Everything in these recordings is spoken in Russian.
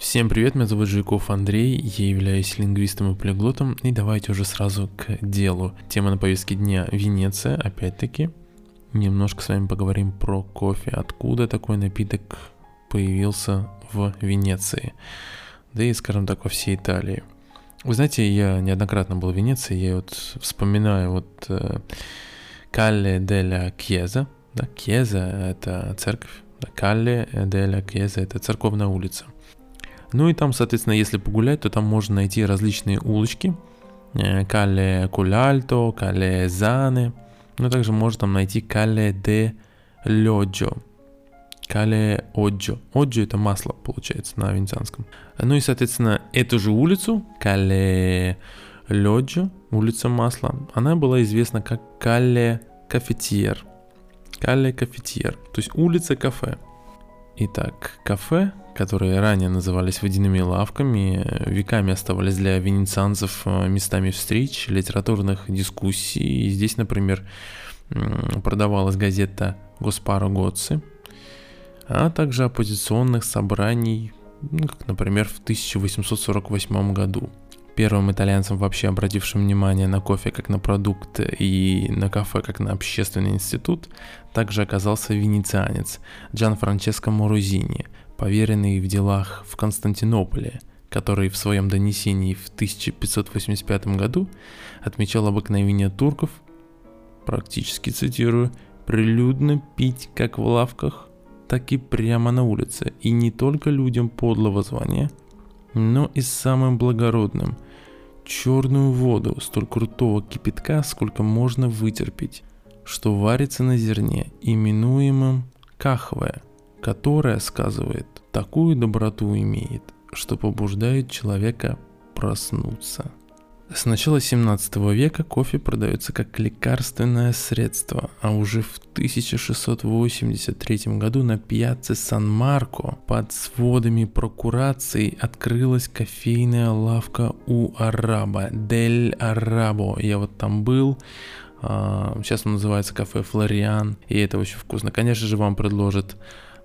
Всем привет, меня зовут Жиков Андрей, я являюсь лингвистом и полиглотом, и давайте уже сразу к делу. Тема на повестке дня Венеция, опять-таки. Немножко с вами поговорим про кофе, откуда такой напиток появился в Венеции, да и, скажем так, во всей Италии. Вы знаете, я неоднократно был в Венеции, я вот вспоминаю вот Калле деля Кьеза, да, Кьеза это церковь, Калле деля Кьеза это церковная улица – ну и там, соответственно, если погулять, то там можно найти различные улочки. Э, Кале Куляльто, Кале Зане. Но также можно там найти Кале де Лёджо. Кале Оджо. Оджо это масло, получается, на венецианском. Ну и, соответственно, эту же улицу, Кале Лёджо, улица масла, она была известна как Кале Кафетьер. Кале Кафетьер, то есть улица кафе. Итак, кафе, которые ранее назывались водяными лавками, веками оставались для венецианцев э, местами встреч, литературных дискуссий. И здесь, например, продавалась газета «Госпаро Гоцци», а также оппозиционных собраний, ну, как, например, в 1848 году – первым итальянцем, вообще обратившим внимание на кофе как на продукт и на кафе как на общественный институт, также оказался венецианец Джан Франческо Морузини, поверенный в делах в Константинополе, который в своем донесении в 1585 году отмечал обыкновение турков, практически цитирую, прилюдно пить как в лавках, так и прямо на улице, и не только людям подлого звания, но и самым благородным – черную воду, столь крутого кипятка, сколько можно вытерпеть, что варится на зерне, именуемом кахве, которое, сказывает, такую доброту имеет, что побуждает человека проснуться. С начала 17 века кофе продается как лекарственное средство, а уже в 1683 году на пьяце Сан-Марко под сводами прокурации открылась кофейная лавка у Араба, Дель Арабо. Я вот там был, а, сейчас он называется кафе Флориан, и это очень вкусно. Конечно же, вам предложат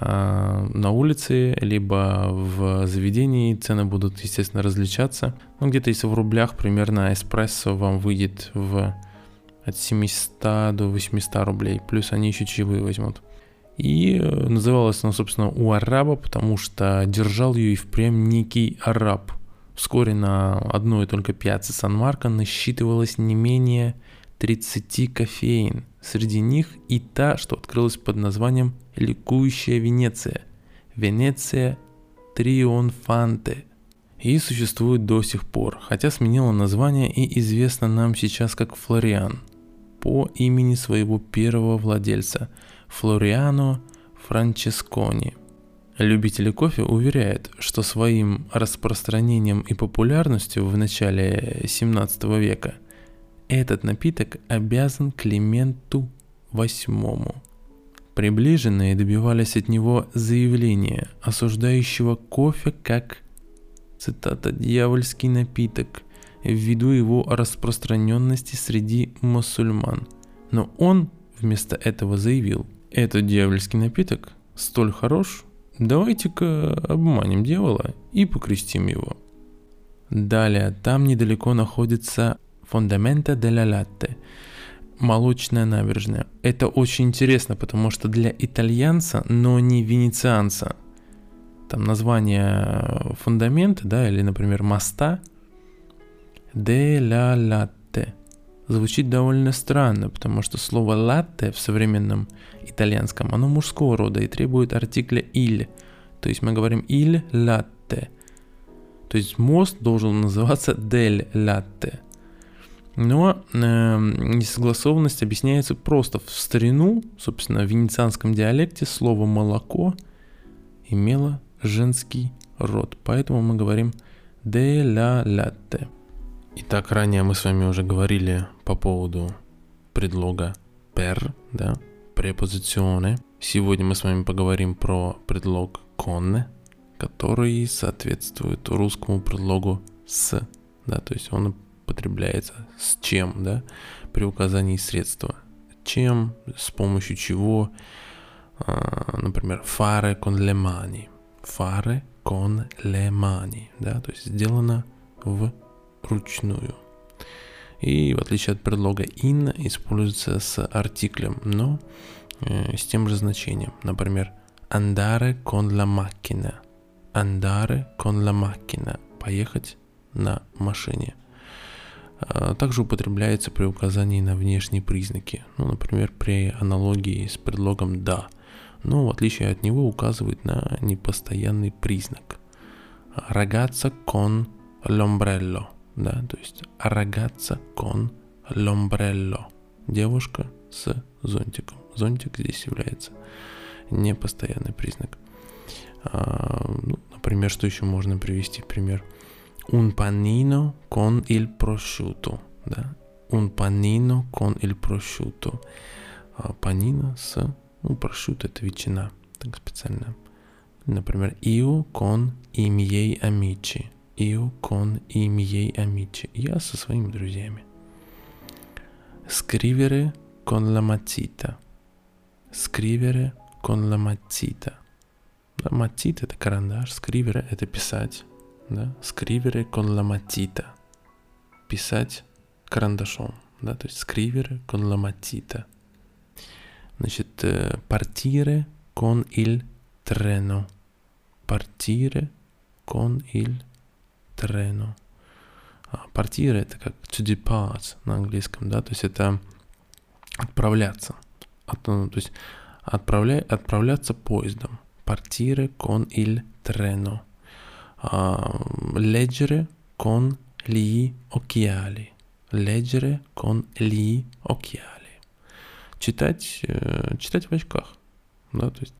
на улице, либо в заведении цены будут, естественно, различаться. Ну, где-то если в рублях примерно эспрессо вам выйдет в от 700 до 800 рублей, плюс они еще чаевые возьмут. И э, называлась она, собственно, у араба, потому что держал ее и впрямь некий араб. Вскоре на одной только пьяце Сан-Марко насчитывалось не менее 30 кофеин. Среди них и та, что открылась под названием «Ликующая Венеция» – Венеция Трионфанте. И существует до сих пор, хотя сменила название и известна нам сейчас как Флориан по имени своего первого владельца – Флориано Франческони. Любители кофе уверяют, что своим распространением и популярностью в начале 17 века – этот напиток обязан Клименту VIII. Приближенные добивались от него заявления, осуждающего кофе как, цитата, «дьявольский напиток», ввиду его распространенности среди мусульман. Но он вместо этого заявил, этот дьявольский напиток столь хорош, давайте-ка обманем дьявола и покрестим его. Далее, там недалеко находится Фундамента де ла Латте. Молочная набережная. Это очень интересно, потому что для итальянца, но не венецианца, там название фундамента, да, или, например, моста, де ла латте. Звучит довольно странно, потому что слово латте в современном итальянском, оно мужского рода и требует артикля «иль». То есть мы говорим «иль латте». То есть мост должен называться «дель латте». Но э, несогласованность объясняется просто в старину, собственно, в венецианском диалекте слово молоко имело женский род, поэтому мы говорим de la latte. Итак, ранее мы с вами уже говорили по поводу предлога per, да, препозиционе. Сегодня мы с вами поговорим про предлог con, который соответствует русскому предлогу с, да, то есть он употребляется с чем, да, при указании средства. Чем, с помощью чего, а, например, fare con le mani. Fare con да, то есть сделано в ручную. И в отличие от предлога in используется с артиклем, но э, с тем же значением. Например, andare con la macchina. Andare con la macchina. Поехать на машине. А, также употребляется при указании на внешние признаки. Ну, например, при аналогии с предлогом «да». Но в отличие от него указывает на непостоянный признак. Ragazza con l'ombrello – да, то есть ragazza con l'ombrello, девушка с зонтиком. Зонтик здесь является непостоянный признак. А, ну, например, что еще можно привести пример? Un panino con il prosciutto, да, un panino con il prosciutto. А, panino с, ну, prosciutto это ветчина, так специально. Например, io con i miei amici, Io con i miei amici. Я со своими друзьями. Scrivere con la matita. Scrivere con la matita. Да, матита это карандаш, скривере это писать. Да? Con la matita. Писать карандашом. Да? То есть con la matita. Значит, partire con il treno. Partire con il terreno. Партира это как to depart на английском, да, то есть это отправляться. От, ну, то есть отправля, отправляться поездом. Partire con il treno. Leggere con gli occhiali. Leggere con gli occhiali. Читать, читать в очках. Да, то есть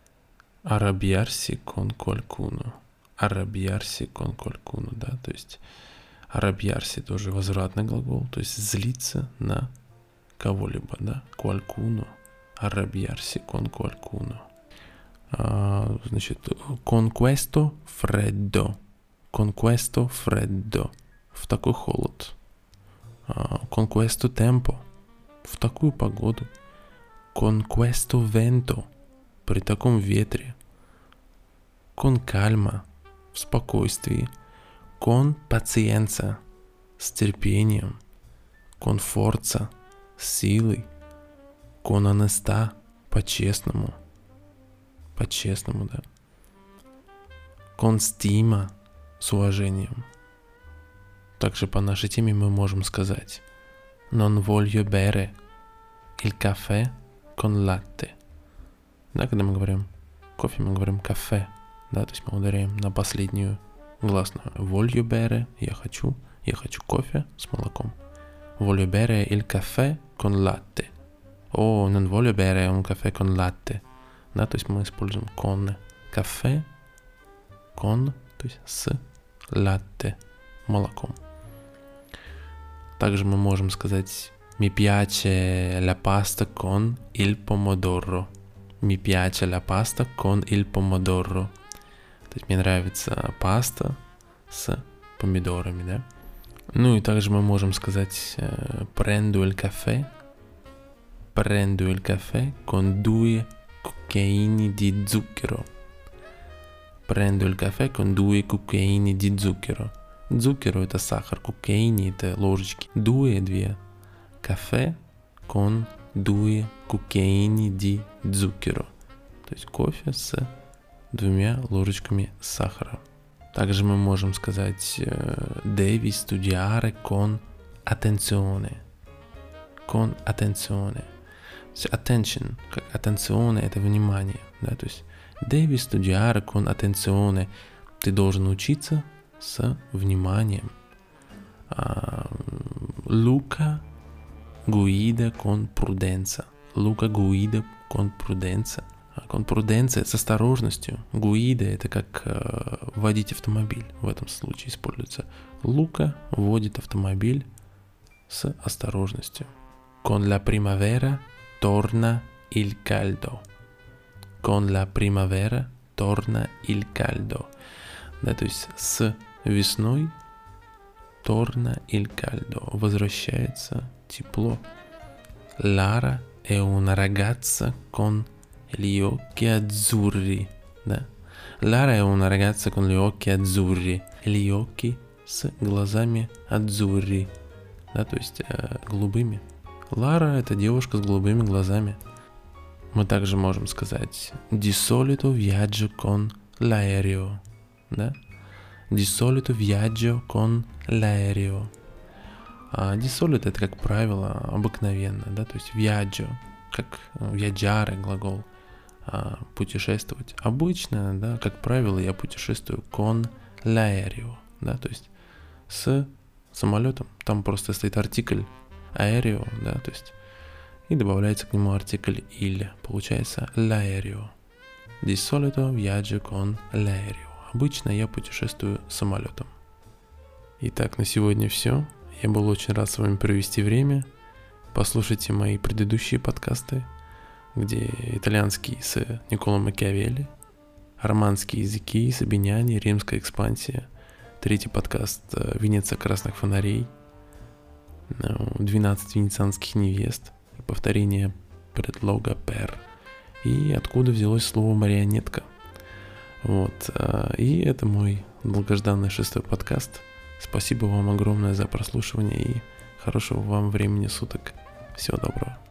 arrabbiarsi con qualcuno арабьярси кон колькуну, да, то есть арабьярси тоже возвратный глагол, то есть злиться на кого-либо, да, куалькуну, арабьярси кон куалькуну. А, значит, конквесто фреддо, конквесто фреддо, в такой холод. Конквесто темпо, в такую погоду. Конквесто венто, при таком ветре. Кон кальма, в спокойствии, con pazienza, с терпением, con forza, с силой, con honesta, по-честному, по-честному, да, con stima, с уважением. Также по нашей теме мы можем сказать non voglio bere il caffè con latte. Да, когда мы говорим кофе, мы говорим кафе да, то есть мы ударяем на последнюю гласную. Voglio bere, я хочу, я хочу кофе с молоком. Voglio bere il caffè con latte. О, non voglio bere un caffè con latte. Да, то есть мы используем con кафе, con, то есть с latte, молоком. Также мы можем сказать Mi piace la pasta con il pomodoro. Mi piace la pasta con il pomodoro. То есть мне нравится паста с помидорами, да. Ну и также мы можем сказать prendo il caffè, prendo il caffè con due cucchiaini di zucchero. Prendo il caffè con due cucchiaini di zucchero. Zucchero это сахар, cucchiaini это ложечки. Due две. Кафе con due cucchiaini di zucchero. То есть кофе с двумя ложечками сахара. Также мы можем сказать devi studiare con attenzione. Con attenzione. Attention, как attenzione это внимание, да, то есть devi studiare con attenzione. Ты должен учиться с вниманием. Luca guida con prudenza. Luca guida con prudenza. Конпруденция с осторожностью. Гуида это как э, водить автомобиль. В этом случае используется. Лука водит автомобиль с осторожностью. Con la primavera torna il caldo. Con la primavera torna il caldo. Да, то есть с весной torna il caldo. Возвращается тепло. Lara è una ragazza con gli occhi azzurri, да? Lara è una ragazza con gli occhi azzurri. Gli occhi с глазами azzurri. Да, то есть э, голубыми. Лара это девушка с голубыми глазами. Мы также можем сказать Di solito viaggio con l'aereo. Да? Di solito viaggio con l'aereo. А di это, как правило, обыкновенно, да, то есть viaggio, как viaggiare глагол, а, путешествовать. Обычно, да, как правило, я путешествую con l'aereo, да, то есть с самолетом. Там просто стоит артикль aereo, да, то есть и добавляется к нему артикль il, получается l'aereo. Di solito viaggio con l'aereo. Обычно я путешествую самолетом. Итак, на сегодня все. Я был очень рад с вами провести время. Послушайте мои предыдущие подкасты, где итальянский с Николо Макиавелли, романские языки, Сабиняне, римская экспансия, третий подкаст э, «Венеция красных фонарей», 12 э, венецианских невест, повторение предлога «пер», и откуда взялось слово «марионетка». Вот, э, и это мой долгожданный шестой подкаст. Спасибо вам огромное за прослушивание и хорошего вам времени суток. Всего доброго.